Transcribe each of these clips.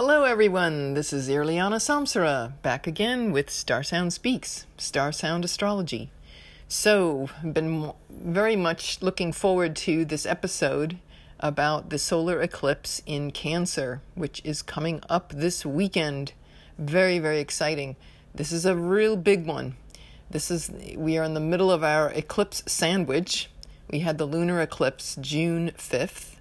Hello, everyone. This is Irliana Samsara back again with Star Sound Speaks, Star Sound Astrology. So, been very much looking forward to this episode about the solar eclipse in Cancer, which is coming up this weekend. Very, very exciting. This is a real big one. This is we are in the middle of our eclipse sandwich. We had the lunar eclipse June 5th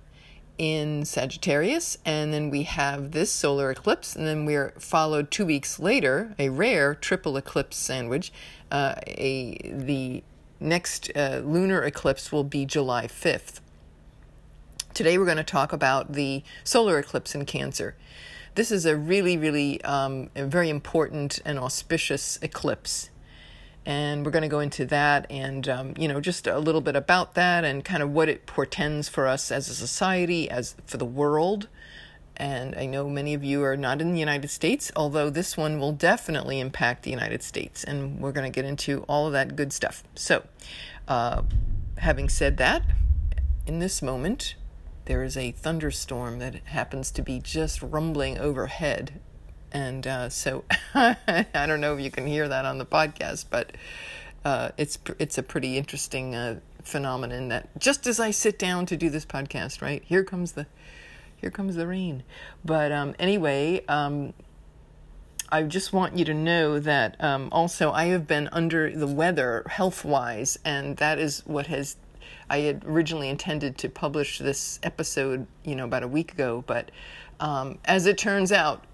in Sagittarius, and then we have this solar eclipse, and then we're followed two weeks later, a rare triple eclipse sandwich. Uh, a the next uh, lunar eclipse will be July 5th. Today we're going to talk about the solar eclipse in Cancer. This is a really, really um, a very important and auspicious eclipse and we're going to go into that and um, you know just a little bit about that and kind of what it portends for us as a society as for the world. And i know many of you are not in the united states although this one will definitely impact the united states and we're going to get into all of that good stuff. So uh, having said that in this moment there is a thunderstorm that happens to be just rumbling overhead and uh, so I don't know if you can hear that on the podcast, but uh, it's it's a pretty interesting uh, phenomenon that just as I sit down to do this podcast, right here comes the here comes the rain. But um, anyway, um, I just want you to know that um, also I have been under the weather health wise, and that is what has. I had originally intended to publish this episode, you know, about a week ago, but um, as it turns out,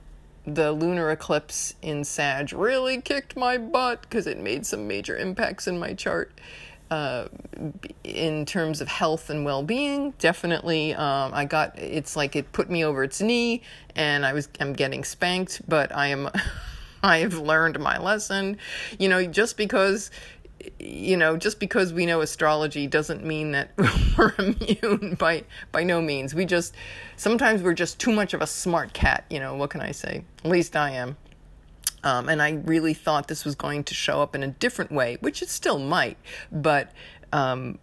the lunar eclipse in Sag really kicked my butt because it made some major impacts in my chart. Uh, in terms of health and well-being, definitely, um, I got it's like it put me over its knee, and I was I'm getting spanked, but I am I have learned my lesson. You know, just because you know, just because we know astrology doesn't mean that we're immune by by no means. We just sometimes we're just too much of a smart cat, you know, what can I say? At least I am. Um, and I really thought this was going to show up in a different way, which it still might, but um,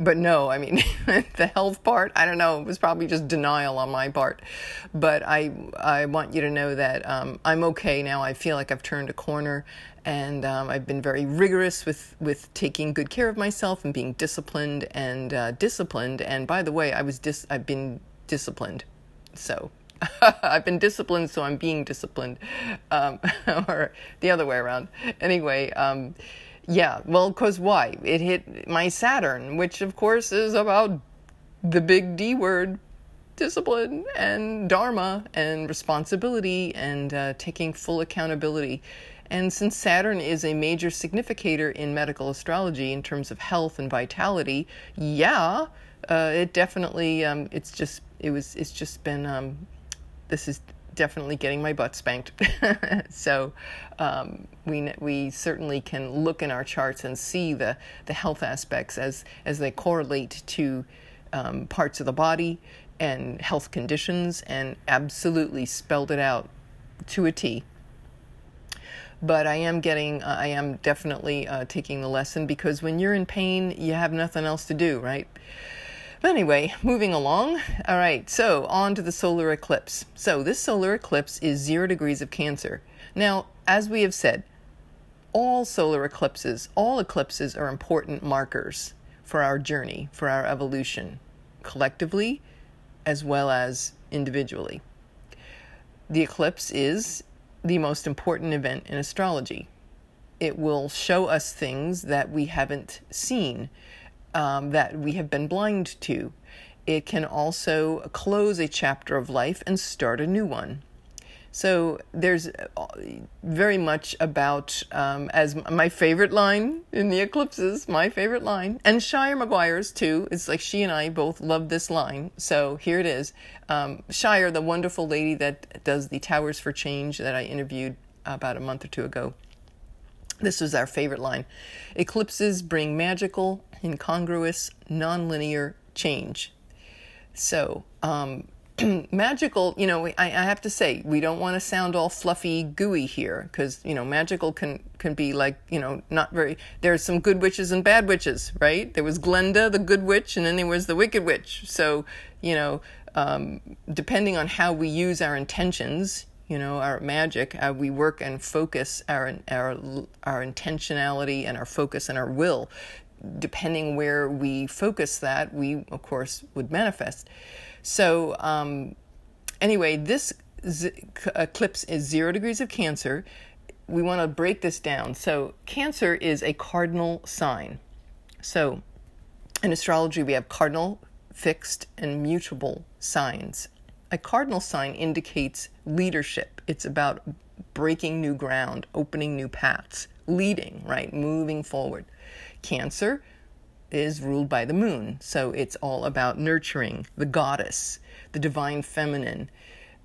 but no, I mean, the health part, I don't know, it was probably just denial on my part. But I, I want you to know that um, I'm okay now. I feel like I've turned a corner and um, I've been very rigorous with, with taking good care of myself and being disciplined and uh, disciplined. And by the way, I was dis- I've been disciplined. So I've been disciplined, so I'm being disciplined, um, or the other way around. Anyway, um, yeah, well, because why? It hit my Saturn, which of course is about the big D word discipline and dharma and responsibility and uh, taking full accountability. And since Saturn is a major significator in medical astrology in terms of health and vitality, yeah, uh, it definitely um, it's just it was it's just been um, this is definitely getting my butt spanked. so um, we we certainly can look in our charts and see the the health aspects as as they correlate to um, parts of the body and health conditions, and absolutely spelled it out to a T. But I am getting, uh, I am definitely uh, taking the lesson because when you're in pain, you have nothing else to do, right? But anyway, moving along. All right, so on to the solar eclipse. So this solar eclipse is zero degrees of Cancer. Now, as we have said, all solar eclipses, all eclipses are important markers for our journey, for our evolution, collectively as well as individually. The eclipse is the most important event in astrology. It will show us things that we haven't seen um, that we have been blind to. It can also close a chapter of life and start a new one. So there's uh, very much about, um, as my favorite line in the eclipses, my favorite line, and Shire Maguire's too. It's like she and I both love this line. So here it is. Um, Shire, the wonderful lady that does the Towers for Change that I interviewed about a month or two ago. This was our favorite line. Eclipses bring magical, incongruous, nonlinear change. So, um, magical, you know, I, I, have to say, we don't want to sound all fluffy, gooey here, because you know, magical can can be like, you know, not very. There's some good witches and bad witches, right? There was Glinda, the good witch, and then there was the wicked witch. So, you know, um, depending on how we use our intentions, you know, our magic, how we work and focus our our our intentionality and our focus and our will, depending where we focus that, we of course would manifest. So um, anyway, this z- eclipse is zero degrees of Cancer. We want to break this down. So Cancer is a cardinal sign. So in astrology, we have cardinal, fixed, and mutable signs. A cardinal sign indicates leadership. It's about breaking new ground, opening new paths, leading, right? Moving forward. Cancer is ruled by the moon, so it's all about nurturing the goddess, the divine feminine,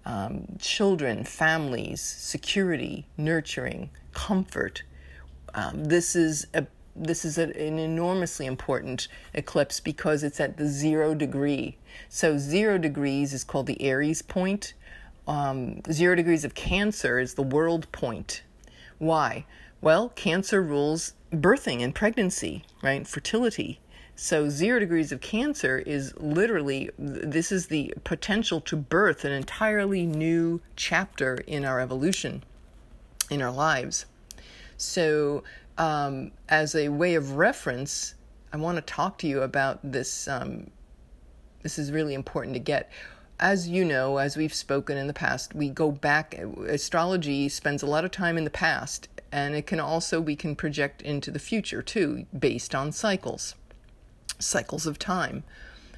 um, children, families, security, nurturing, comfort. Um, this is a this is a, an enormously important eclipse because it's at the zero degree. So zero degrees is called the Aries point. Um, zero degrees of Cancer is the world point. Why? Well, Cancer rules birthing and pregnancy, right? Fertility. So, zero degrees of Cancer is literally this is the potential to birth an entirely new chapter in our evolution, in our lives. So, um, as a way of reference, I want to talk to you about this. Um, this is really important to get. As you know, as we've spoken in the past, we go back. Astrology spends a lot of time in the past, and it can also, we can project into the future too, based on cycles, cycles of time.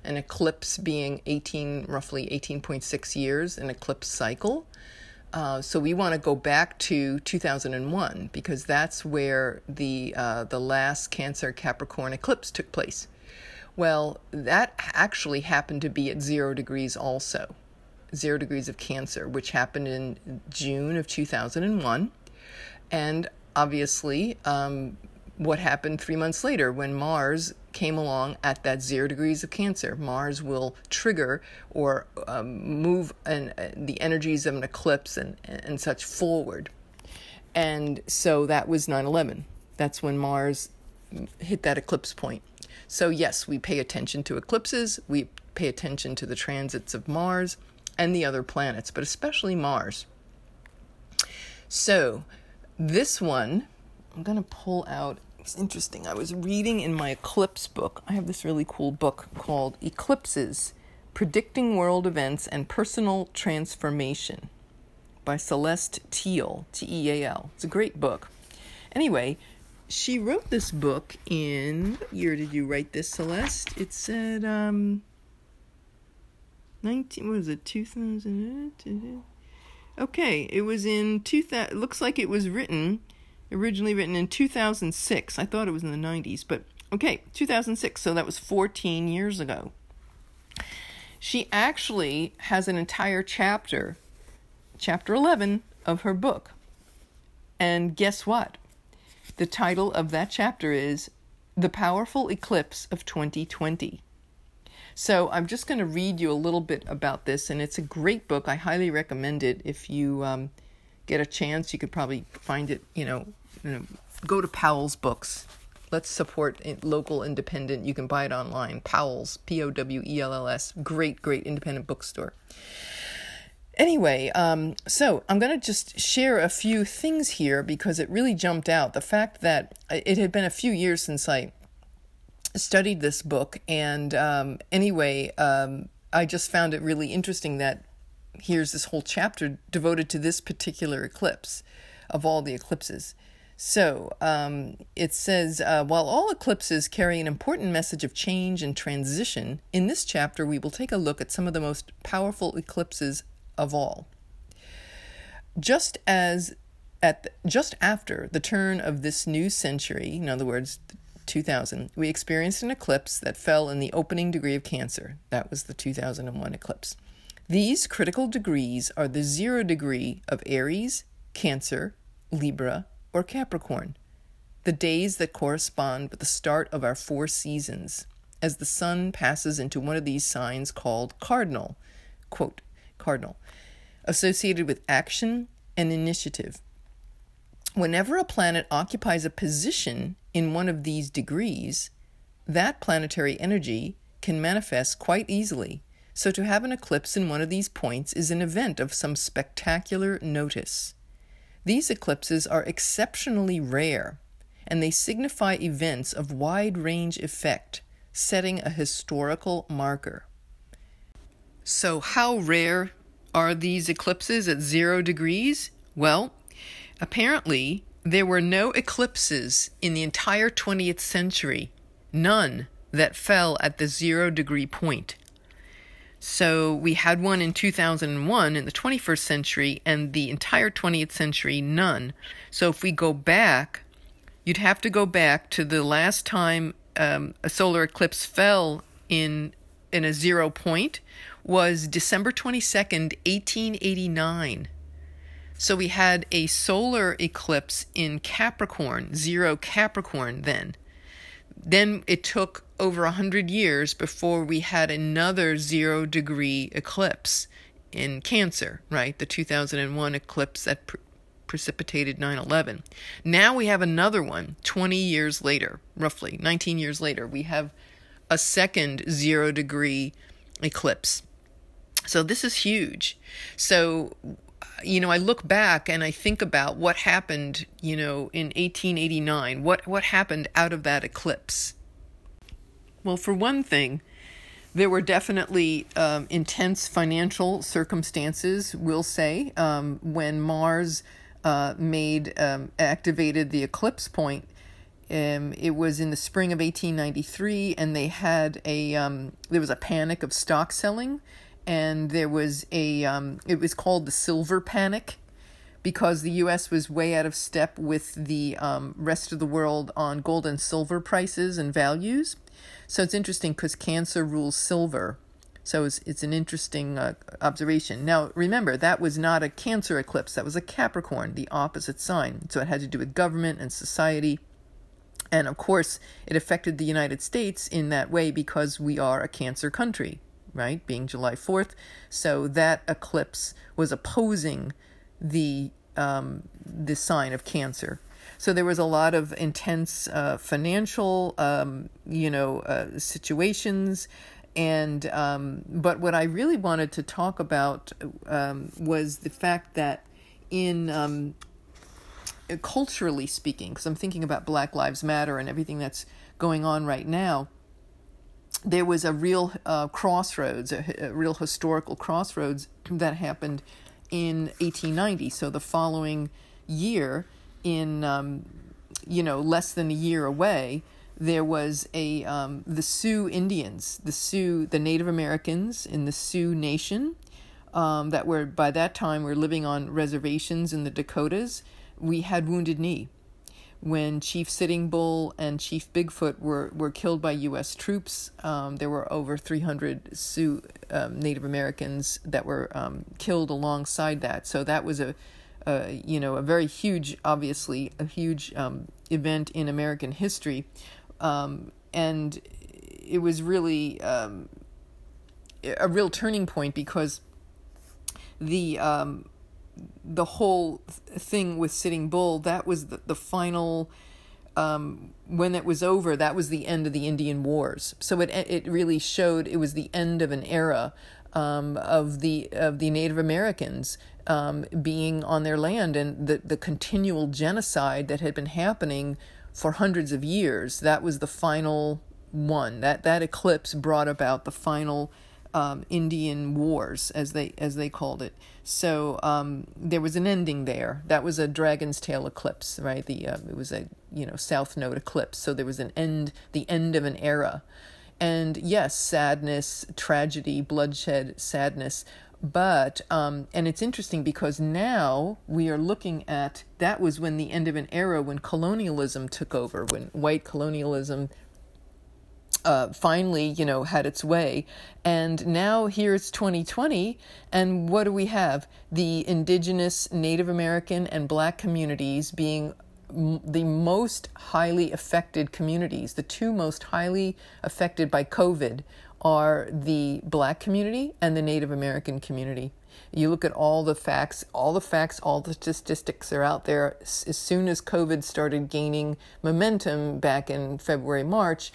An eclipse being 18, roughly 18.6 years, an eclipse cycle. Uh, so we want to go back to 2001 because that's where the uh, the last Cancer Capricorn eclipse took place. Well, that actually happened to be at zero degrees also, zero degrees of Cancer, which happened in June of 2001, and obviously um, what happened three months later when Mars came along at that zero degrees of Cancer. Mars will trigger or um, move an, uh, the energies of an eclipse and, and such forward. And so that was 9 11. That's when Mars hit that eclipse point. So, yes, we pay attention to eclipses, we pay attention to the transits of Mars and the other planets, but especially Mars. So, this one, I'm going to pull out it's interesting. I was reading in my eclipse book. I have this really cool book called Eclipses Predicting World Events and Personal Transformation by Celeste Teal, T E A L. It's a great book. Anyway, she wrote this book in what year did you write this, Celeste? It said um 19 what was it 2000 Okay, it was in 2000 looks like it was written originally written in 2006. I thought it was in the 90s, but okay, 2006. So that was 14 years ago. She actually has an entire chapter, chapter 11 of her book. And guess what? The title of that chapter is The Powerful Eclipse of 2020. So I'm just going to read you a little bit about this, and it's a great book. I highly recommend it if you um, get a chance, you could probably find it, you know, you know go to Powell's Books. Let's support local independent. You can buy it online. Powell's, P O W E L L S. Great, great independent bookstore. Anyway, um, so I'm going to just share a few things here because it really jumped out. The fact that it had been a few years since I studied this book, and um, anyway, um, I just found it really interesting that here's this whole chapter devoted to this particular eclipse of all the eclipses. So um, it says uh, while all eclipses carry an important message of change and transition, in this chapter we will take a look at some of the most powerful eclipses of all. Just as at the, just after the turn of this new century, in other words, 2000, we experienced an eclipse that fell in the opening degree of Cancer. That was the 2001 eclipse. These critical degrees are the zero degree of Aries, Cancer, Libra, or Capricorn, the days that correspond with the start of our four seasons, as the sun passes into one of these signs called cardinal, quote, cardinal, associated with action and initiative. Whenever a planet occupies a position in one of these degrees, that planetary energy can manifest quite easily So, to have an eclipse in one of these points is an event of some spectacular notice. These eclipses are exceptionally rare, and they signify events of wide range effect, setting a historical marker. So, how rare are these eclipses at zero degrees? Well, apparently, there were no eclipses in the entire 20th century, none that fell at the zero degree point. So we had one in 2001 in the 21st century, and the entire 20th century, none. So if we go back, you'd have to go back to the last time um, a solar eclipse fell in in a zero point was December 22nd, 1889. So we had a solar eclipse in Capricorn, zero Capricorn then. Then it took over a hundred years before we had another zero degree eclipse in Cancer, right? The 2001 eclipse that pre- precipitated 9 11. Now we have another one 20 years later, roughly 19 years later. We have a second zero degree eclipse. So this is huge. So you know, I look back and I think about what happened, you know, in 1889. What what happened out of that eclipse? Well, for one thing, there were definitely um, intense financial circumstances. We'll say um, when Mars uh, made um, activated the eclipse point. Um, it was in the spring of 1893, and they had a um, there was a panic of stock selling and there was a um, it was called the silver panic because the U.S. was way out of step with the um, rest of the world on gold and silver prices and values. So it's interesting because Cancer rules silver. So it's, it's an interesting uh, observation. Now, remember, that was not a Cancer eclipse, that was a Capricorn, the opposite sign. So it had to do with government and society. And of course, it affected the United States in that way because we are a Cancer country right, being July 4th. So that eclipse was opposing the um, the sign of Cancer. So there was a lot of intense uh, financial, um, you know, uh, situations, and um, but what I really wanted to talk about um, was the fact that in um, culturally speaking, because I'm thinking about Black Lives Matter and everything that's going on right now there was a real uh, crossroads, a, a, real historical crossroads that happened in 1890. So the following year, in um, you know less than a year away, there was a um, the Sioux Indians, the Sioux, the Native Americans in the Sioux Nation, um, that were by that time were living on reservations in the Dakotas. We had Wounded Knee when Chief Sitting Bull and Chief Bigfoot were, were killed by U.S. troops. Um, there were over 300 Sioux um, Native Americans that were um, killed alongside that. So that was a, a, you know, a very huge, obviously, a huge um, event in American history. Um, and it was really um, a real turning point because the the whole thing with Sitting Bull, that was the, the final. Um, when it was over, that was the end of the Indian Wars. So it it really showed it was the end of an era um, of the of the Native Americans um, being on their land and the the continual genocide that had been happening for hundreds of years. That was the final one. That that eclipse brought about the final um, Indian Wars, as they as they called it. So um, there was an ending there. That was a Dragon's Tail eclipse, right? The uh, it was a you know South Node eclipse. So there was an end, the end of an era, and yes, sadness, tragedy, bloodshed, sadness. But um, and it's interesting because now we are looking at that was when the end of an era when colonialism took over, when white colonialism uh, finally, you know, had its way. And now here's 2020, and what do we have? The indigenous, Native American, and black communities being m- the most highly affected communities. The two most highly affected by COVID are the black community and the Native American community. You look at all the facts, all the facts, all the statistics are out there. As soon as COVID started gaining momentum back in February, March,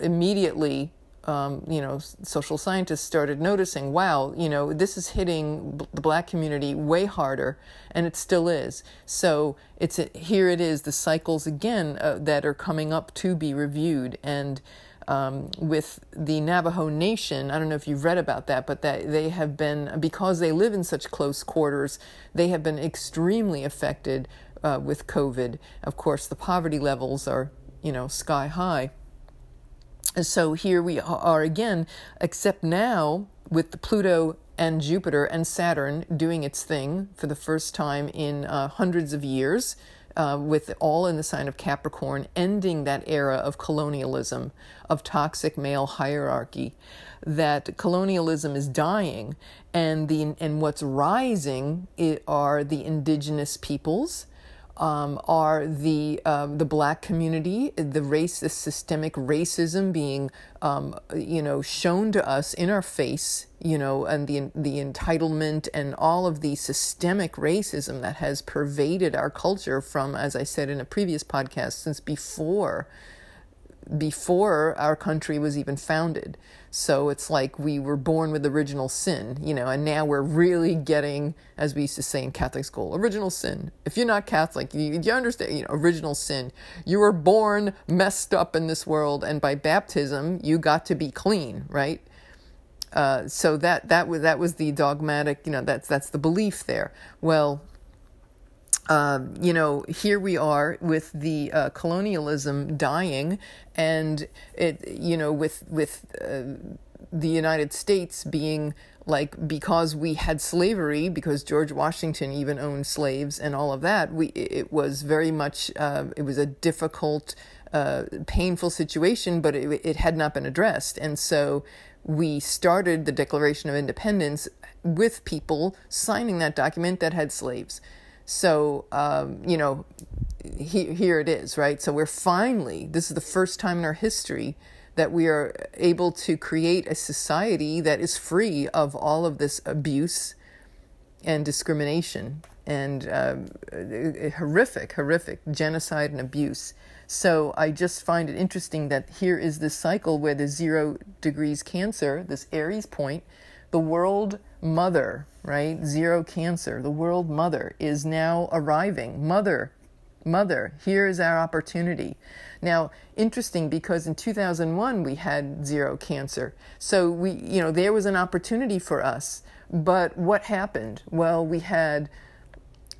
immediately um, you know, social scientists started noticing, wow, you know, this is hitting b- the black community way harder, and it still is. So it's a, here it is, the cycles again uh, that are coming up to be reviewed, and um, with the Navajo Nation, I don't know if you've read about that, but that they have been because they live in such close quarters, they have been extremely affected uh, with COVID. Of course, the poverty levels are you know sky high so here we are again, except now with the Pluto and Jupiter and Saturn doing its thing for the first time in uh, hundreds of years, uh, with all in the sign of Capricorn, ending that era of colonialism, of toxic male hierarchy. That colonialism is dying, and the and what's rising are the indigenous peoples um, are the um, the black community, the race, the systemic racism being um, you know shown to us in our face, you know, and the the entitlement and all of the systemic racism that has pervaded our culture from, as I said in a previous podcast, since before before our country was even founded. So it's like we were born with original sin, you know, and now we're really getting, as we used to say in Catholic school, original sin. If you're not Catholic, you, you understand, you know, original sin. You were born messed up in this world, and by baptism, you got to be clean, right? Uh, so that that was that was the dogmatic, you know, that's that's the belief there. Well, um, you know, here we are with the uh, colonialism dying, and it, you know, with with uh, the United States being like because we had slavery, because George Washington even owned slaves and all of that. We it was very much uh, it was a difficult, uh, painful situation, but it, it had not been addressed, and so we started the Declaration of Independence with people signing that document that had slaves. So, um, you know, he, here it is, right? So we're finally, this is the first time in our history that we are able to create a society that is free of all of this abuse and discrimination and uh, horrific, horrific genocide and abuse. So I just find it interesting that here is this cycle where the zero degrees Cancer, this Aries point, the world mother, right? Zero cancer. The world mother is now arriving. Mother, mother, here is our opportunity. Now, interesting because in 2001 we had zero cancer. So we, you know, there was an opportunity for us. But what happened? Well, we had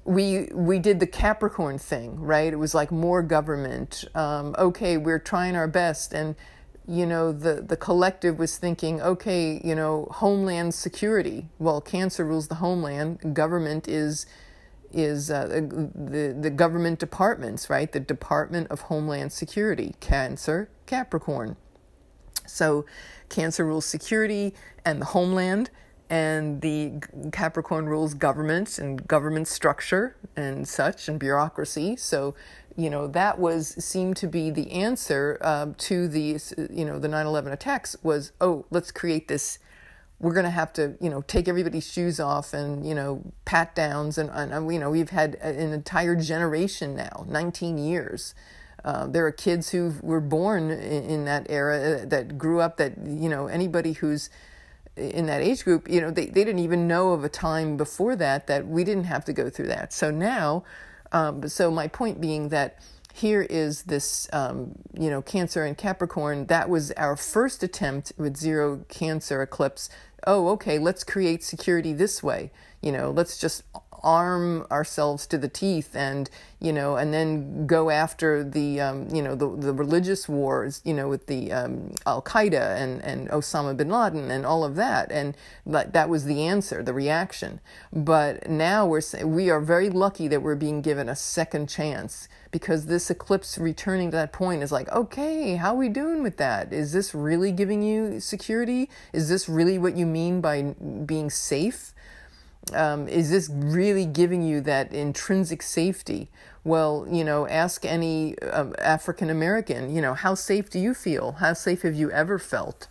we we did the Capricorn thing, right? It was like more government. Um, okay, we're trying our best, and you know, the, the collective was thinking, okay, you know, homeland security. Well, cancer rules the homeland. Government is is uh, the the government departments, right? The Department of Homeland Security. Cancer, Capricorn. So, Cancer rules security and the homeland, and the Capricorn rules government and government structure and such and bureaucracy. So you know that was seemed to be the answer um, to the you know the 9/11 attacks was oh let's create this we're going to have to you know take everybody's shoes off and you know pat downs and, and you know we've had an entire generation now 19 years. Uh, there are kids who were born in, in, that era uh, that grew up that you know anybody who's in that age group you know they, they didn't even know of a time before that that we didn't have to go through that. So now um, so my point being that here is this, um, you know, Cancer and Capricorn. That was our first attempt with zero Cancer eclipse. Oh, okay, let's create security this way. You know, let's just arm ourselves to the teeth and you know and then go after the um, you know the, the religious wars you know with the um, Al Qaeda and and Osama bin Laden and all of that. And that that was the answer the reaction. But now we're we are very lucky that we're being given a second chance because this eclipse returning to that point is like okay how are we doing with that? Is this really giving you security? Is this really what you mean by being safe um, is this really giving you that intrinsic safety? Well, you know, ask any um, African American, you know, how safe do you feel? How safe have you ever felt?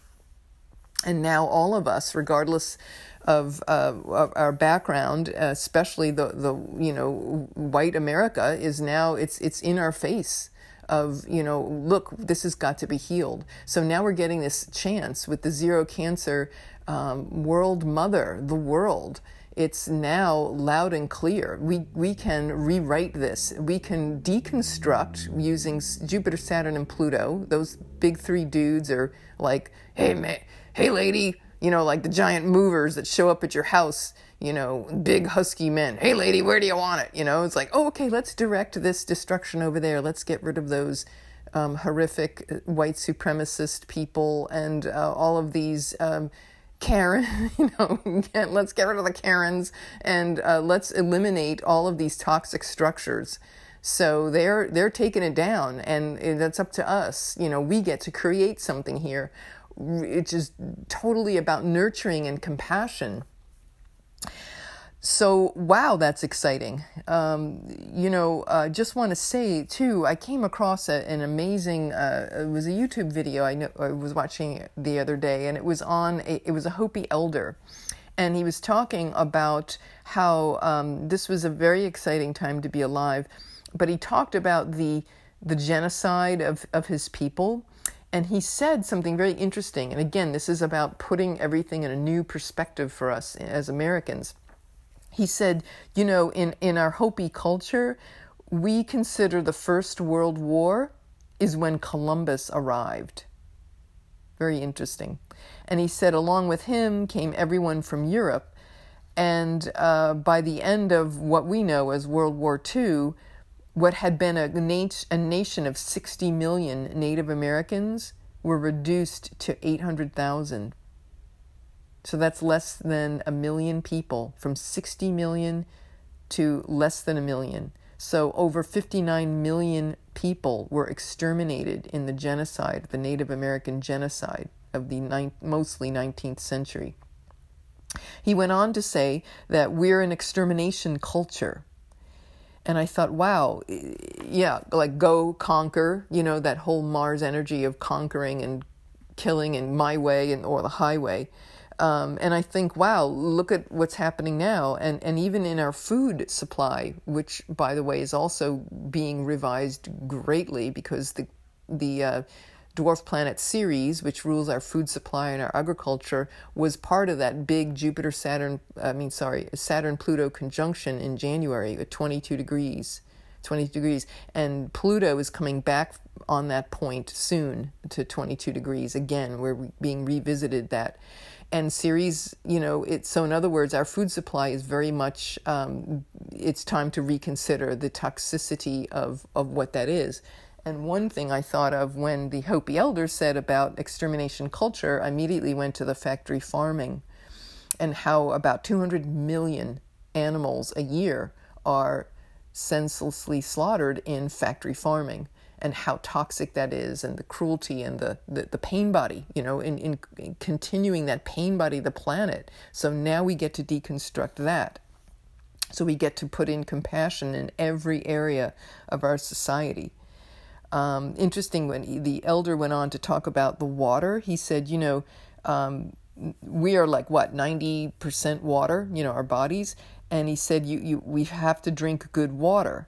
And now all of us, regardless of, uh, of our background, especially the, the, you know, white America is now, it's, it's in our face. of you know look this has got to be healed so now we're getting this chance with the zero cancer um, world mother the world it's now loud and clear we we can rewrite this we can deconstruct using jupiter saturn and pluto those big three dudes are like hey man hey lady you know like the giant movers that show up at your house you know, big husky men. Hey, lady, where do you want it? You know, it's like, oh, okay, let's direct this destruction over there. Let's get rid of those um, horrific uh, white supremacist people and uh, all of these. Um, Karen, you know, let's get rid of the Karens and uh, let's eliminate all of these toxic structures. So they're they're taking it down, and that's up to us. You know, we get to create something here. It's just totally about nurturing and compassion so wow that's exciting. Um, you know i uh, just want to say too i came across a, an amazing uh, it was a youtube video I, know, I was watching the other day and it was on a, it was a hopi elder. And he was talking about how um, this was a very exciting time to be alive but he talked about the the genocide of, of his people and he said something very interesting. And again this is about putting everything in a new perspective for us as americans he said, you know, in, in our Hopi culture, we consider the First World War is when Columbus arrived. Very interesting. And he said, along with him came everyone from Europe. And uh, by the end of what we know as World War II, what had been a, nat- a nation of 60 million Native Americans were reduced to 800,000 so that's less than a million people, from 60 million to less than a million. So over 59 million people were exterminated in the genocide, the Native American genocide of the ni- mostly 19th century. He went on to say that we're an extermination culture. And I thought, wow, yeah, like go conquer, you know, that whole Mars energy of conquering and killing in my way and or the highway. Um, and I think, wow, look at what's happening now. And, and even in our food supply, which, by the way, is also being revised greatly because the, the uh, Dwarf Planet Ceres, which rules our food supply and our agriculture, was part of that big Jupiter Saturn, I mean, sorry, Saturn Pluto conjunction in January at 22 degrees. 20 degrees. And Pluto is coming back on that point soon to 22 degrees again. We're being revisited that and Ceres you know it so in other words our food supply is very much um, it's time to reconsider the toxicity of of what that is and one thing I thought of when the Hopi elders said about extermination culture, I immediately went to the factory farming and how about 200 million animals a year are senselessly slaughtered in factory farming and how toxic that is and the cruelty and the, the, the pain body, you know, in, in, in continuing that pain body, the planet. So now we get to deconstruct that. So we get to put in compassion in every area of our society. Um, interesting when he, the elder went on to talk about the water, he said, you know, um, we are like what 90% water you know our bodies and he said you, you we have to drink good water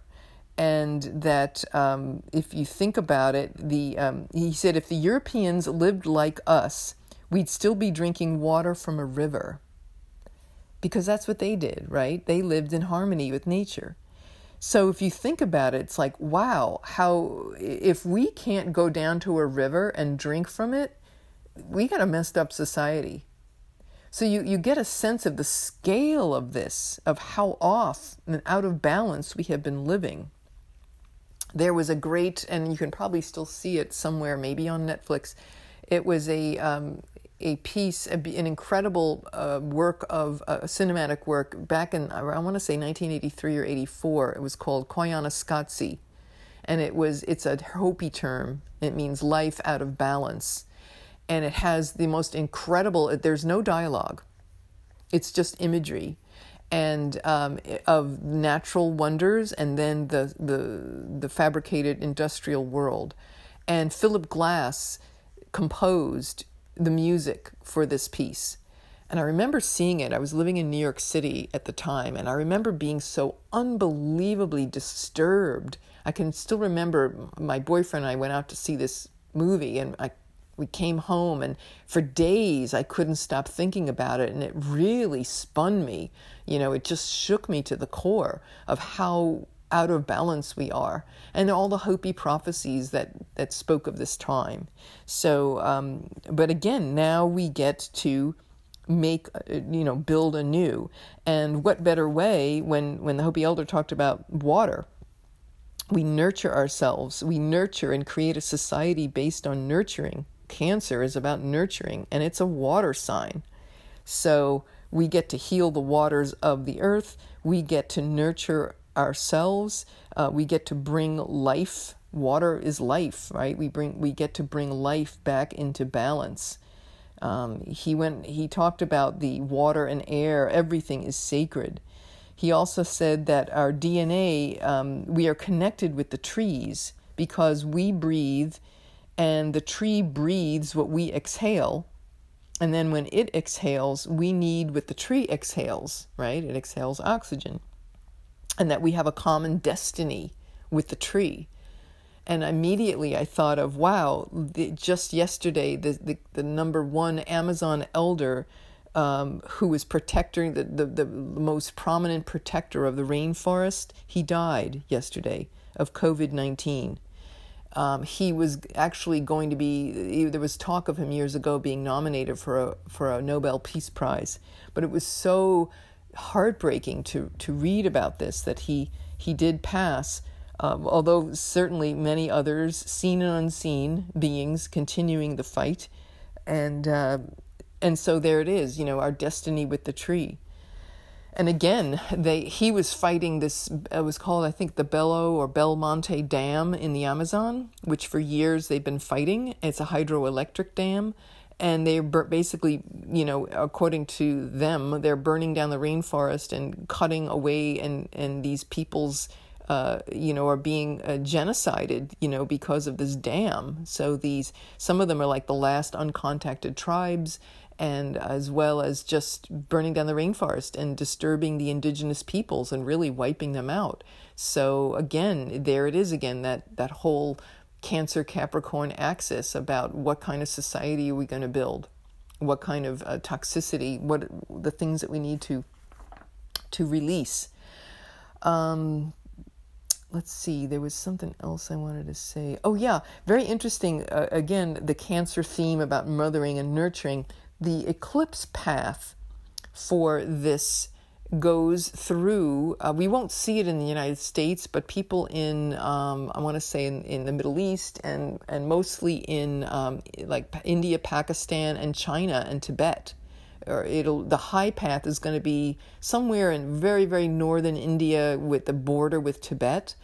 and that um, if you think about it, the um, he said if the Europeans lived like us, we'd still be drinking water from a river. Because that's what they did, right? They lived in harmony with nature. So if you think about it, it's like, wow, how if we can't go down to a river and drink from it, we got a messed up society. So you, you get a sense of the scale of this, of how off and out of balance we have been living there was a great, and you can probably still see it somewhere, maybe on Netflix. It was a um, a piece, an incredible uh, work of uh, cinematic work back in I want to say 1983 or 84. It was called Koyaanisqatsi, and it was it's a Hopi term. It means life out of balance, and it has the most incredible. There's no dialogue. It's just imagery and um, of natural wonders and then the, the, the fabricated industrial world. And Philip Glass composed the music for this piece. And I remember seeing it. I was living in New York City at the time, and I remember being so unbelievably disturbed. I can still remember my boyfriend and I went out to see this movie, and I we came home and for days I couldn't stop thinking about it and it really spun me. You know, it just shook me to the core of how out of balance we are and all the Hopi prophecies that that spoke of this time. So um, but again, now we get to make uh, you know build anew and what better way when when the hopi elder talked about water we nurture ourselves we nurture and create a society based on nurturing cancer is about nurturing and it's a water sign so we get to heal the waters of the earth we get to nurture ourselves uh, we get to bring life water is life right we bring we get to bring life back into balance um, he went. He talked about the water and air. Everything is sacred. He also said that our DNA, um, we are connected with the trees because we breathe, and the tree breathes what we exhale. And then when it exhales, we need what the tree exhales, right? It exhales oxygen. And that we have a common destiny with the tree and immediately I thought of wow, the, just yesterday the, the, the number one Amazon elder um, who was protecting the, the, the most prominent protector of the rainforest, he died yesterday of COVID nineteen. Um, he was actually going to be there was talk of him years ago being nominated for a for a Nobel Peace Prize, but it was so heartbreaking to to read about this that he he did pass um, although certainly many others, seen and unseen beings, continuing the fight, and uh, and so there it is. You know, our destiny with the tree. And again, they he was fighting this. It was called, I think, the Belo or Belmonte Dam in the Amazon, which for years they've been fighting. It's a hydroelectric dam, and they're basically, you know, according to them, they're burning down the rainforest and cutting away and and these people's uh, you know, are being uh, genocided, you know, because of this dam. So these, some of them are like the last uncontacted tribes, and as well as just burning down the rainforest and disturbing the indigenous peoples and really wiping them out. So again, there it is again that that whole Cancer Capricorn axis about what kind of society are we going to build, what kind of uh, toxicity, what the things that we need to to release. Um, let's see, there was something else I wanted to say. Oh, yeah, very interesting. Uh, again, the cancer theme about mothering and nurturing. The eclipse path for this goes through, uh, we won't see it in the United States, but people in, um, I want to say in, in the Middle East and, and mostly in um, like India, Pakistan, and China and Tibet or it'll the high path is going to be somewhere in very very northern India with the border with Tibet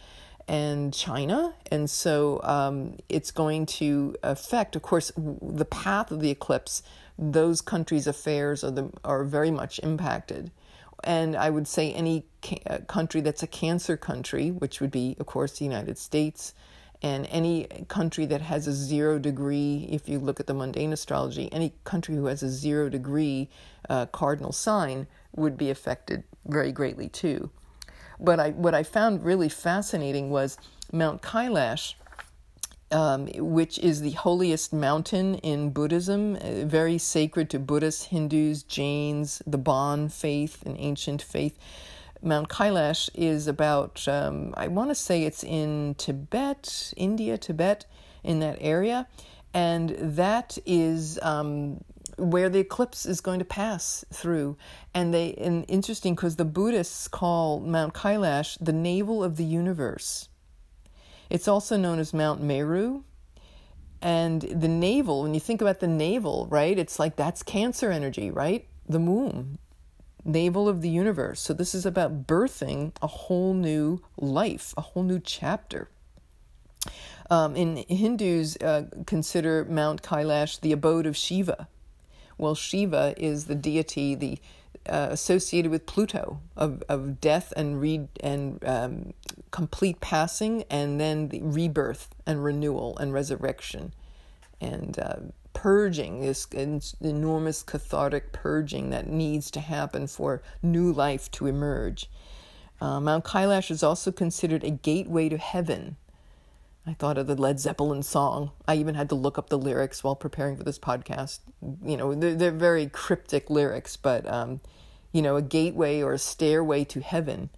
and China, and so um, it's going to affect, of course, the path of the eclipse. Those countries' affairs are the are very much impacted, and I would say any ca- country that's a cancer country, which would be, of course, the United States, and any country that has a zero degree, if you look at the mundane astrology, any country who has a zero degree uh, cardinal sign would be affected very greatly too. But I, what I found really fascinating was Mount Kailash, um, which is the holiest mountain in Buddhism, uh, very sacred to Buddhists, Hindus, Jains, the Bon faith, an ancient faith. Mount Kailash is about, um, I want to say it's in Tibet, India, Tibet, in that area. And that is um, where the eclipse is going to pass through. And they, and interesting because the Buddhists call Mount Kailash the navel of the universe. It's also known as Mount Meru. And the navel, when you think about the navel, right, it's like that's cancer energy, right? The womb, navel of the universe. So this is about birthing a whole new life, a whole new chapter. Um, in Hindus, uh, consider Mount Kailash the abode of Shiva. Well, Shiva is the deity, the uh, associated with Pluto of, of death and re- and um, complete passing, and then the rebirth and renewal and resurrection, and uh, purging, this enormous cathartic purging that needs to happen for new life to emerge. Uh, Mount Kailash is also considered a gateway to heaven. I thought of the Led Zeppelin song. I even had to look up the lyrics while preparing for this podcast. You know, they're, they're very cryptic lyrics, but, um, you know, a gateway or a stairway to heaven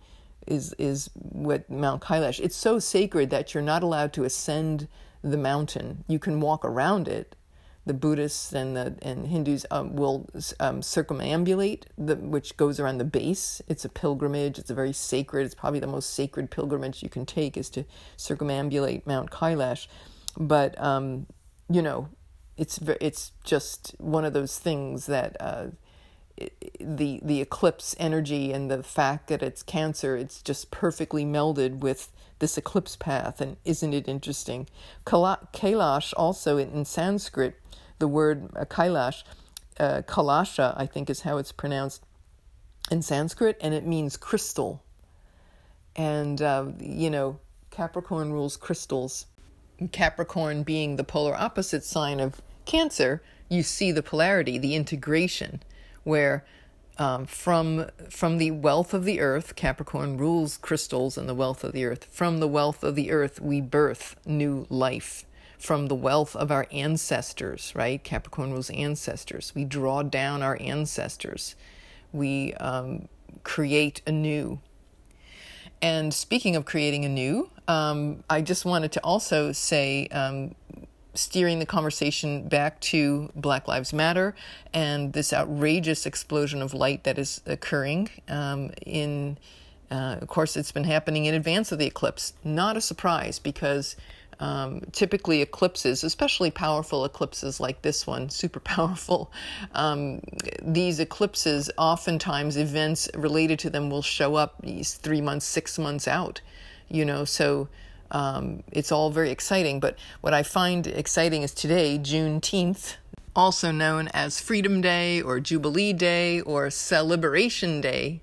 is, is what Mount Kailash. It's so sacred that you're not allowed to ascend the mountain. You can walk around it, the Buddhists and the and Hindus um, will um, circumambulate, the, which goes around the base. It's a pilgrimage. It's a very sacred. It's probably the most sacred pilgrimage you can take is to circumambulate Mount Kailash. But um, you know, it's it's just one of those things that uh, the the eclipse energy and the fact that it's Cancer, it's just perfectly melded with this eclipse path. And isn't it interesting? Kailash also in, Sanskrit the word uh, Kailash, uh, Kalasha, I think is how it's pronounced in Sanskrit, and it means crystal. And, uh, you know, Capricorn rules crystals. Capricorn being the polar opposite sign of Cancer, you see the polarity, the integration, where um, from from the wealth of the earth, Capricorn rules crystals and the wealth of the earth. From the wealth of the earth, we birth new life from the wealth of our ancestors, right? Capricorn rules ancestors. We draw down our ancestors. We um, create anew. And speaking of creating anew, um, I just wanted to also say, um, steering the conversation back to Black Lives Matter and this outrageous explosion of light that is occurring um, in. Uh, of course, it's been happening in advance of the eclipse. Not a surprise because um, typically, eclipses, especially powerful eclipses like this one, super powerful, um, these eclipses, oftentimes events related to them will show up these three months, six months out, you know, so um, it's all very exciting. But what I find exciting is today, Juneteenth, also known as Freedom Day or Jubilee Day or Celebration Day,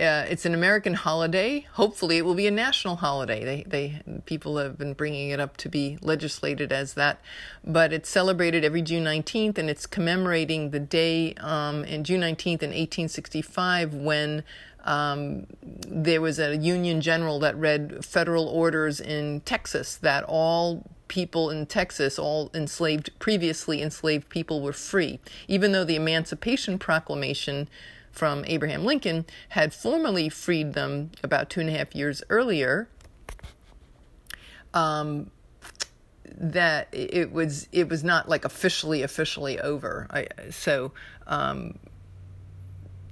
uh, it's an American holiday. Hopefully, it will be a national holiday. They, they, people have been bringing it up to be legislated as that, but it's celebrated every June 19th, and it's commemorating the day um, in June 19th in 1865 when um, there was a Union general that read federal orders in Texas that all people in Texas, all enslaved, previously enslaved people, were free, even though the Emancipation Proclamation from Abraham Lincoln had formally freed them about two and a half years earlier. Um, that it was it was not like officially officially over. I, so um,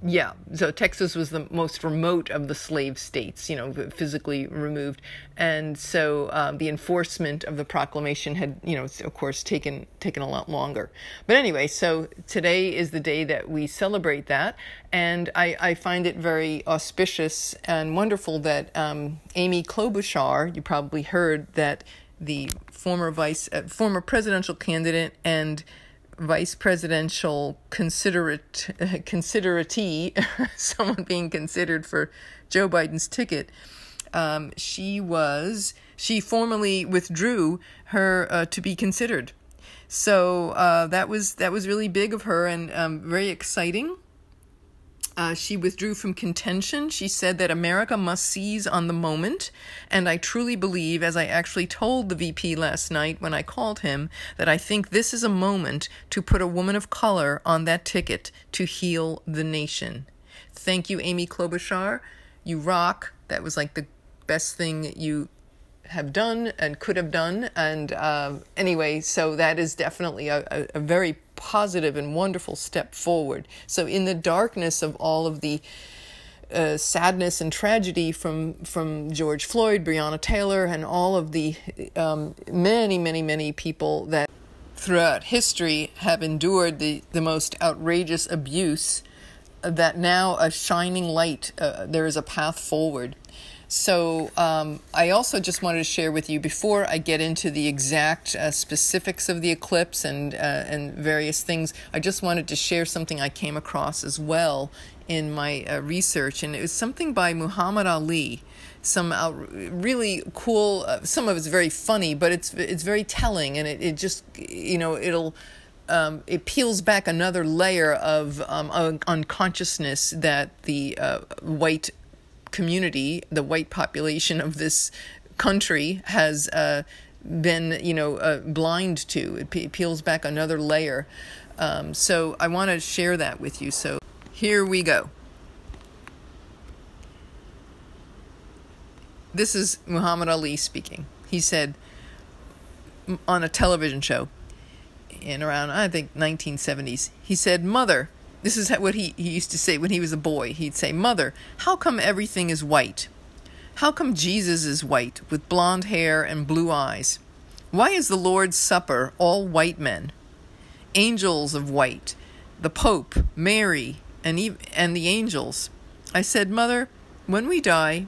yeah, so Texas was the most remote of the slave states, you know, physically removed, and so um, the enforcement of the proclamation had, you know, of course, taken taken a lot longer. But anyway, so today is the day that we celebrate that, and I, I find it very auspicious and wonderful that um, Amy Klobuchar, you probably heard that the former vice, uh, former presidential candidate and vice presidential considerate consideratee, someone being considered for Joe Biden's ticket. Um, she was she formally withdrew her uh, to be considered. So uh, that was that was really big of her and um, very exciting. Uh, she withdrew from contention. She said that America must seize on the moment. And I truly believe, as I actually told the VP last night when I called him, that I think this is a moment to put a woman of color on that ticket to heal the nation. Thank you, Amy Klobuchar. You rock. That was like the best thing you have done and could have done. And uh, anyway, so that is definitely a, a, very positive and wonderful step forward. So, in the darkness of all of the uh, sadness and tragedy from from George Floyd, Breonna Taylor, and all of the um, many, many, many people that throughout history have endured the, the most outrageous abuse, that now a shining light, uh, there is a path forward. So um, I also just wanted to share with you before I get into the exact uh, specifics of the eclipse and uh, and various things. I just wanted to share something I came across as well in my uh, research, and it was something by Muhammad Ali. Some out, really cool. Uh, some of it's very funny, but it's it's very telling, and it, it just you know it'll um, it peels back another layer of um, unconsciousness that the uh, white community, the white population of this country, has uh, been, you know, uh, blind to. It, pe- peels back another layer. Um, so I want to share that with you. So here we go. This is Muhammad Ali speaking. He said on a television show in around I think 1970s. He said, "Mother, this is what he, he used to say when he was a boy. He'd say, "Mother, how come everything is white? How come Jesus is white with blonde hair and blue eyes? Why is the Lord's Supper all white men? Angels of white, the Pope, Mary, and even, and the angels." I said, "Mother, when we die,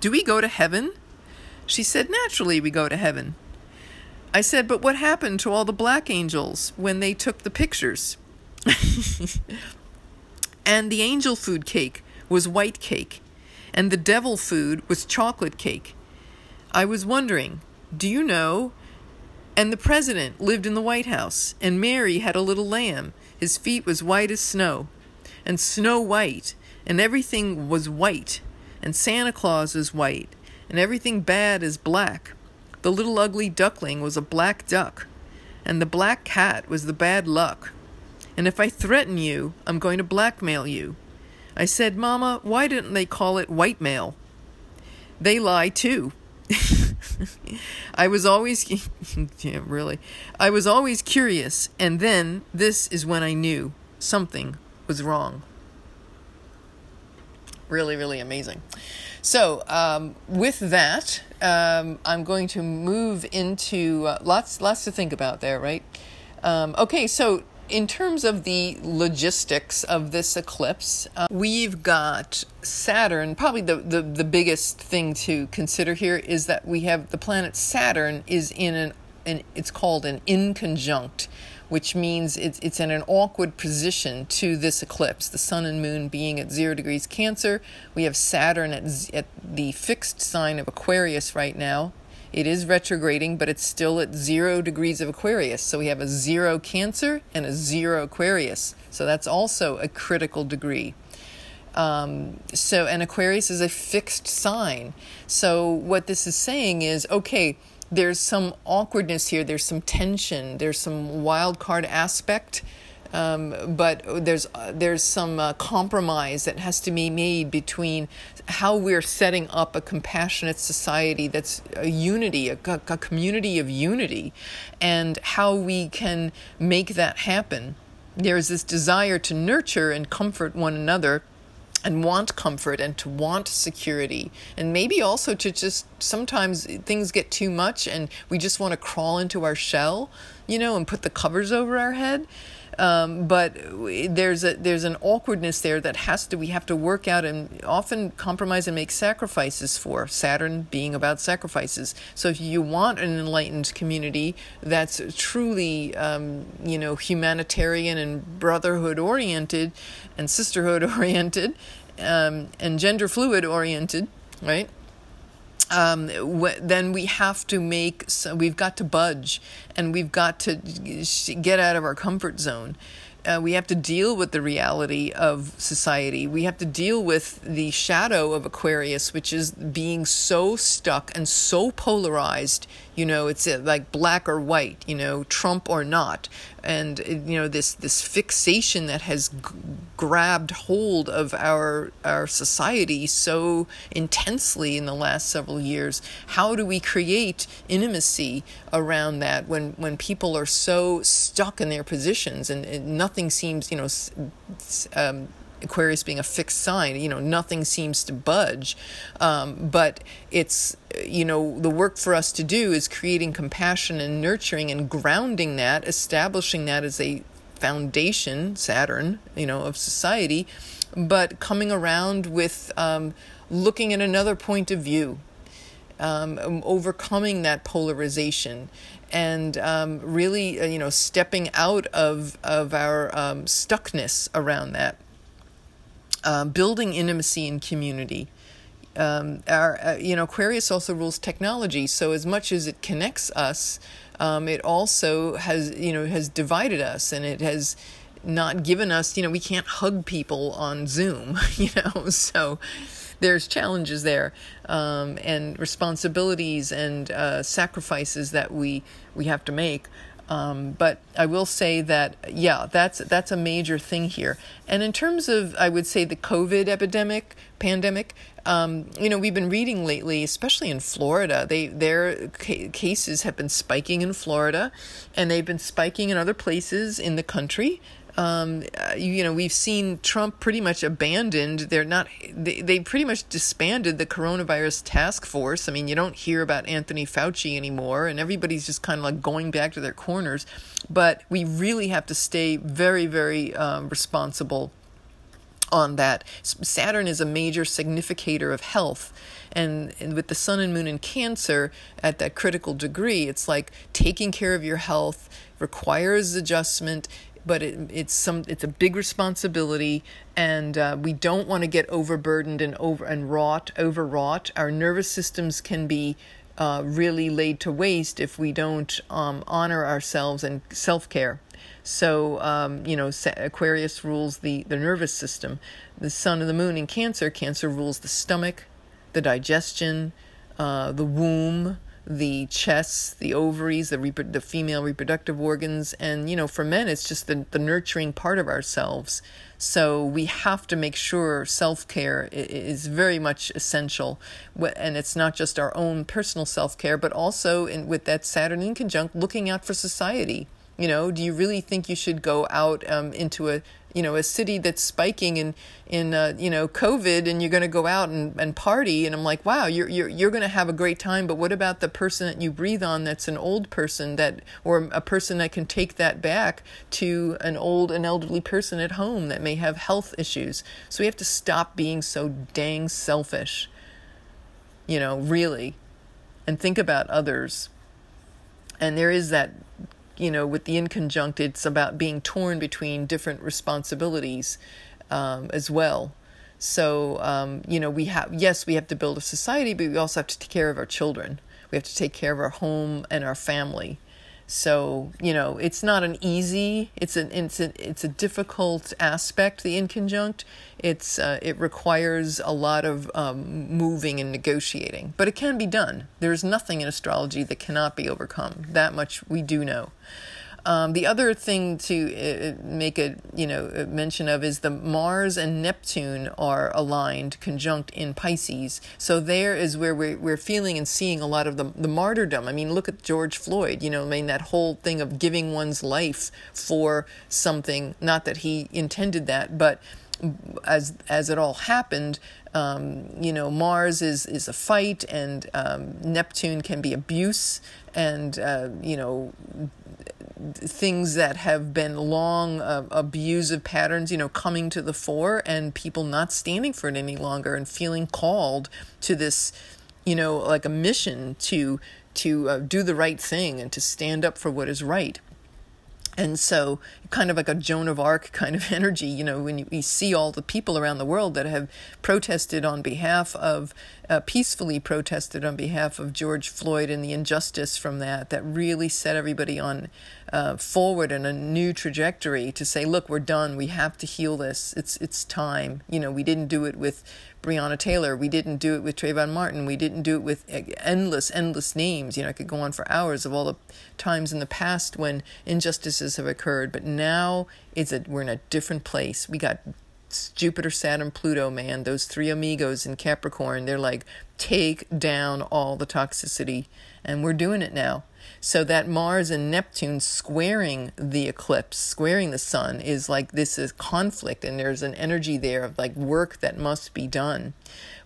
do we go to heaven?" She said, "Naturally we go to heaven." I said, But what happened to all the black angels when they took the pictures? and the angel food cake was white cake, and the devil food was chocolate cake. I was wondering, do you know? And the president lived in the White House, and Mary had a little lamb. His feet was white as snow, and snow white, and everything was white, and Santa Claus is white, and everything bad is black. The little ugly duckling was a black duck, and the black cat was the bad luck. And if I threaten you, I'm going to blackmail you. I said, Mama, why didn't they call it white mail? They lie too. I was always, yeah, really, I was always curious, and then this is when I knew something was wrong. Really, really amazing. So, um, with that, um, I'm going to move into uh, lots, lots to think about there, right? Um, okay, so in terms of the logistics of this eclipse, uh, we've got Saturn. Probably the, the, the biggest thing to consider here is that we have the planet Saturn is in an, an it's called an inconjunct which means it's, it's in an awkward position to this eclipse. The sun and moon being at zero degrees Cancer. We have Saturn at, at the fixed sign of Aquarius right now. It is retrograding, but it's still at zero degrees of Aquarius. So we have a zero Cancer and a zero Aquarius. So that's also a critical degree. Um, so, and Aquarius is a fixed sign. So, what this is saying is okay, there's some awkwardness here, there's some tension, there's some wild card aspect. Um, but there's uh, there's some uh, compromise that has to be made between how we're setting up a compassionate society that's a unity, a, a community of unity, and how we can make that happen. There's this desire to nurture and comfort one another and want comfort and to want security and maybe also to just sometimes things get too much and we just want to crawl into our shell you know and put the covers over our head um, but there's a there's an awkwardness there that has to we have to work out and often compromise and make sacrifices for Saturn being about sacrifices. So if you want an enlightened community that's truly um, you know humanitarian and brotherhood oriented and sisterhood oriented um, and gender fluid oriented, right? Um, then we have to make, so we've got to budge and we've got to get out of our comfort zone. Uh, we have to deal with the reality of society. We have to deal with the shadow of Aquarius, which is being so stuck and so polarized. You know, it's uh, like black or white. You know, Trump or not, and uh, you know this this fixation that has g- grabbed hold of our our society so intensely in the last several years. How do we create intimacy around that when when people are so stuck in their positions and, and nothing seems, you know, um, Aquarius being a fixed sign, you know, nothing seems to budge. Um, but it's, you know, the work for us to do is creating compassion and nurturing and grounding that, establishing that as a foundation, Saturn, you know, of society, but coming around with um, looking at another point of view, um, overcoming that polarization, and um, really, uh, you know, stepping out of of our um, stuckness around that, uh, building intimacy and community um, our uh, you know Aquarius also rules technology. So as much as it connects us, um, it also has you know has divided us, and it has not given us you know we can't hug people on Zoom. You know, so there's challenges there um, and responsibilities and uh, sacrifices that we we have to make. Um, but I will say that yeah, that's that's a major thing here. And in terms of, I would say the COVID epidemic, pandemic. Um, you know, we've been reading lately, especially in Florida. They their ca- cases have been spiking in Florida, and they've been spiking in other places in the country um, uh, you know, we've seen Trump pretty much abandoned. They're not. They they pretty much disbanded the coronavirus task force. I mean, you don't hear about Anthony Fauci anymore, and everybody's just kind of like going back to their corners. But we really have to stay very, very um, responsible on that. Saturn is a major significator of health. And, and, with the sun and moon in Cancer at that critical degree, it's like taking care of your health requires adjustment but it, it's some it's a big responsibility and uh, we don't want to get overburdened and over and wrought overwrought. Our nervous systems can be uh, really laid to waste if we don't um, honor ourselves and self-care. So um, you know aquarius rules the, the nervous system. The sun and the moon in cancer cancer rules the stomach the digestion uh, the womb the chest, the ovaries, the the female reproductive organs, and you know, for men, it's just the the nurturing part of ourselves. So we have to make sure self care is very much essential, and it's not just our own personal self care, but also in, with that Saturn in conjunct, looking out for society. You know, do you really think you should go out um, into a you know a city that's spiking in in uh, you know COVID and you're going to go out and, and party and I'm like wow you're you're you're going to have a great time but what about the person that you breathe on that's an old person that or a person that can take that back to an old an elderly person at home that may have health issues? So we have to stop being so dang selfish you know really and think about others. And there is that you know, with the inconjunct, it's about being torn between different responsibilities um, as well. So, um, you know, we have, yes, we have to build a society, but we also have to take care of our children. We have to take care of our home and our family. So you know, it's not an easy. It's an it's a it's a difficult aspect. The inconjunct. It's uh, it requires a lot of um, moving and negotiating, but it can be done. There's nothing in astrology that cannot be overcome. That much we do know. Um, the other thing to uh, make a you know mention of is the Mars and Neptune are aligned conjunct in Pisces. So there is where we're, we're feeling and seeing a lot of the, the martyrdom. I mean, look at George Floyd. You know, I mean that whole thing of giving one's life for something. Not that he intended that, but as as it all happened, um, you know, Mars is is a fight, and um, Neptune can be abuse, and uh, you know, things that have been long uh, abusive patterns, you know, coming to the fore and people not standing for it any longer and feeling called to this, you know, like a mission to to uh, do the right thing and to stand up for what is right. And so, kind of like a Joan of Arc kind of energy, you know, when you, you see all the people around the world that have protested on behalf of, uh, peacefully protested on behalf of George Floyd and the injustice from that, that really set everybody on uh, forward in a new trajectory to say, look, we're done. We have to heal this. It's it's time. You know, we didn't do it with Breonna Taylor. We didn't do it with Trayvon Martin. We didn't do it with endless, endless names. You know, I could go on for hours of all the times in the past when injustices have occurred. But now it's a we're in a different place. We got Jupiter, Saturn, Pluto, man, those three amigos in Capricorn, they're like, take down all the toxicity. And we're doing it now. So that Mars and Neptune squaring the eclipse, squaring the sun, is like this is conflict, and there's an energy there of like work that must be done.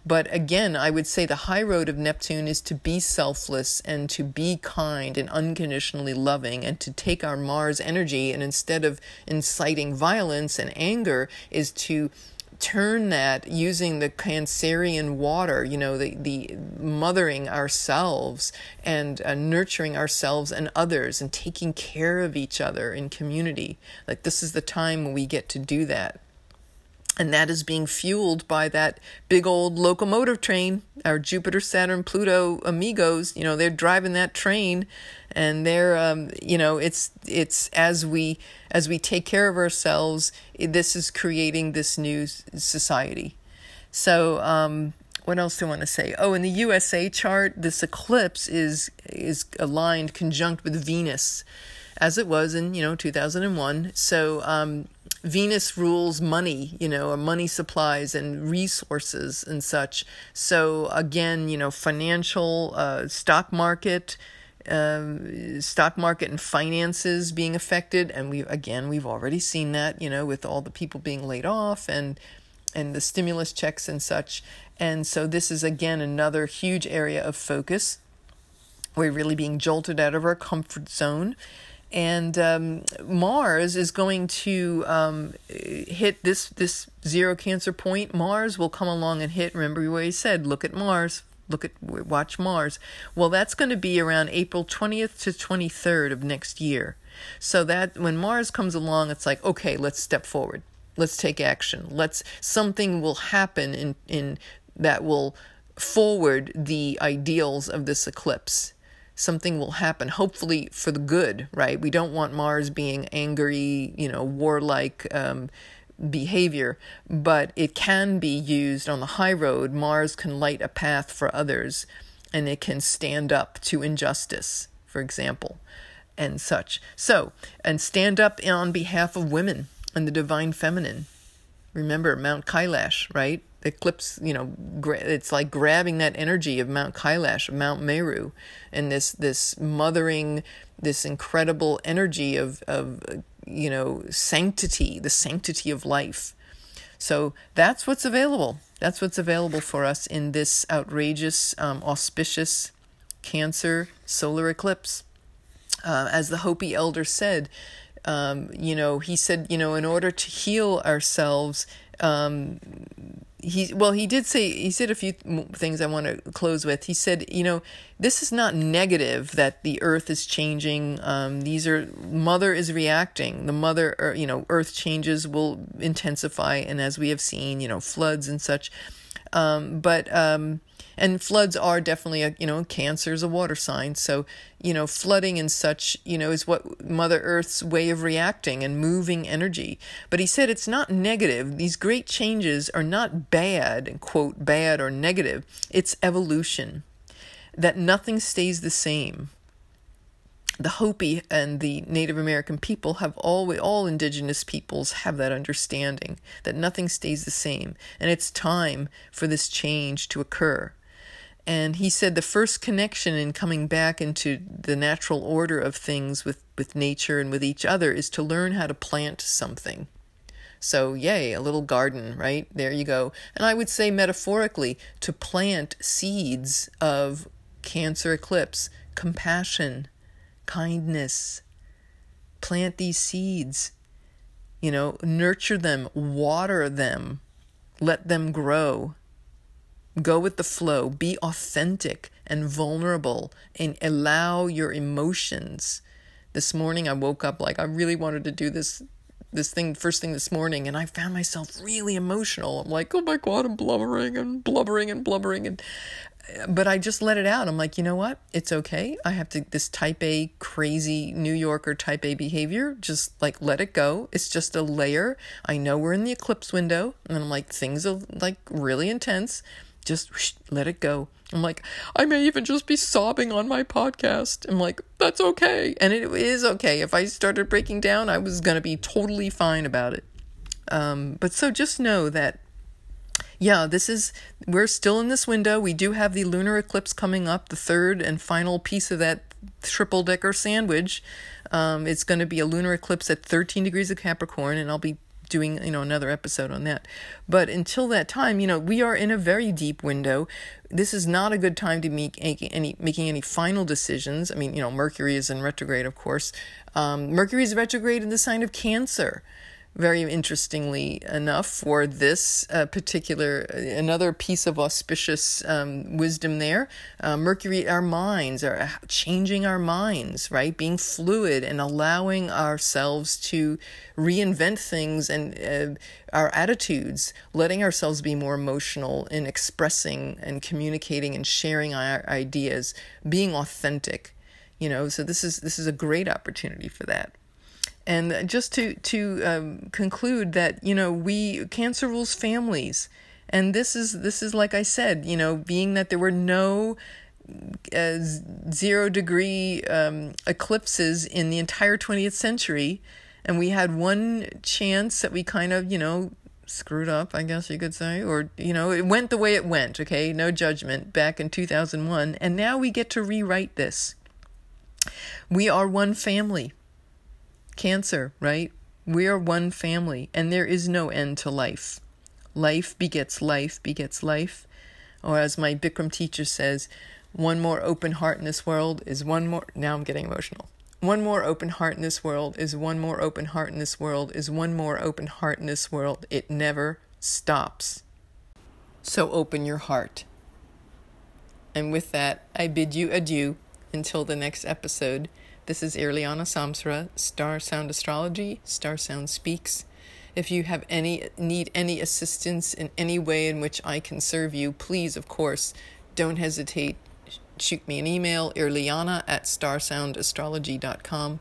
But again, I would say the high road of Neptune is to be selfless and to be kind and unconditionally loving and to take our Mars energy and instead of inciting violence and anger, is to turn that using the Cancerian water, you know, the, the mothering ourselves and uh, nurturing ourselves and others and taking care of each other in community. Like, this is the time when we get to do that. And that is being fueled by that big old locomotive train our jupiter saturn pluto amigos you know they're driving that train and they're um, you know it's it's as we as we take care of ourselves this is creating this new society so um, what else do I want to say? Oh, in the USA chart, this eclipse is is aligned conjunct with Venus, as it was in you know 2001. So um, Venus rules money, you know, money supplies and resources and such. So again, you know, financial, uh, stock market, um, stock market and finances being affected, and we again we've already seen that, you know, with all the people being laid off and and the stimulus checks and such. And so this is again another huge area of focus. We're really being jolted out of our comfort zone and um, Mars is going to um, hit this this zero cancer point. Mars will come along and hit. Remember what he said: look at Mars, look at watch Mars. Well, that's going to be around April twentieth to twenty third of next year. So that when Mars comes along, it's like okay, let's step forward. Let's take action. Let's something will happen in in that will forward the ideals of this eclipse something will happen, hopefully for the good, right? We don't want Mars being angry, you know, warlike um, behavior, but it can be used on the high road. Mars can light a path for others and it can stand up to injustice, for example, and such. So, and stand up on behalf of women and the divine feminine. Remember Mount Kailash, right? Eclipse, you know, it's like grabbing that energy of Mount Kailash, of Mount Meru, and this this mothering, this incredible energy of of you know sanctity, the sanctity of life. So that's what's available. That's what's available for us in this outrageous, um, auspicious Cancer solar eclipse. Uh, as the Hopi elder said, um, you know, he said, you know, in order to heal ourselves, um, he well he did say he said a few things I want to close with. He said, you know, this is not negative that the earth is changing. Um, these are mother is reacting. The mother, or, er, you know, earth changes will intensify, and as we have seen, you know, floods and such. Um, but um, and floods are definitely a you know cancer is a water sign. So you know flooding and such you know is what mother earth's way of reacting and moving energy. But he said it's not negative. These great changes are not bad quote bad or negative. It's evolution. That nothing stays the same. The Hopi and the Native American people have always, all indigenous peoples have that understanding that nothing stays the same, and it's time for this change to occur. And he said the first connection in coming back into the natural order of things with, with nature and with each other is to learn how to plant something. So, yay, a little garden, right? There you go. And I would say metaphorically, to plant seeds of Cancer eclipse, compassion, kindness. Plant these seeds, you know, nurture them, water them, let them grow Go with the flow, be authentic and vulnerable, and allow your emotions. This morning I woke up like I really wanted to do this this thing first thing this morning and I found myself really emotional. I'm like, "Oh my god, I'm blubbering and blubbering and blubbering and uh, but I just let it out. I'm like, you know what? It's okay. I have to this type A crazy New Yorker type A behavior. Just like let it go. It's just a layer. I know we're in the eclipse window, and I'm like things are like really intense just whoosh, let it go. I'm like, I may even just be sobbing on my podcast. I'm like, that's okay. And it is okay. If I started breaking down, I was going to be totally fine about it. Um, but so just know that, yeah, this is, we're still in this window. We do have the lunar eclipse coming up, the third and final piece of that triple decker sandwich. Um, it's going to be a lunar eclipse at 13 degrees of Capricorn, and I'll be doing you know another episode on that. But until that time you know we are in a very deep window. This is not a good time to make any making any final decisions. I mean you know mercury is in retrograde of course. Um, mercury is retrograde in the sign of cancer very interestingly enough, for this uh, particular, another piece of auspicious um, wisdom there, uh, Mercury, our minds, are changing our minds, right? Being fluid and allowing ourselves to reinvent things and uh, our attitudes, letting ourselves be more emotional in expressing and communicating and sharing our ideas, being authentic. You know, so this is this is a great opportunity for that. And just to to um, conclude that you know we cancer rules families, and this is this is like I said, you know, being that there were no uh, zero degree um, eclipses in the entire 20th century, and we had one chance that we kind of you know screwed up, I guess you could say, or you know, it went the way it went. Okay, no judgment back in 2001, and now we get to rewrite this. We are one family cancer, right? We are one family, and there is no end to life. Life begets life, begets life. Or as my Bikram teacher says, one more open heart in this world is one more. Now I'm getting emotional. One more open heart in this world is one more open heart in this world is one more open heart in this world. It never stops. So open your heart. And with that, I bid you adieu until the next episode. This is Irliana Samsara, Star Sound Astrology, Star Sound Speaks. If you have any need any assistance in any way in which I can serve you, please, of course, don't hesitate. Shoot me an email, irliana at starsoundastrology.com.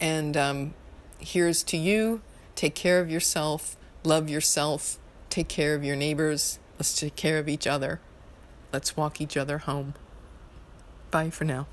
And um, here's to you. Take care of yourself. Love yourself. Take care of your neighbors. Let's take care of each other. Let's walk each other home. Bye for now.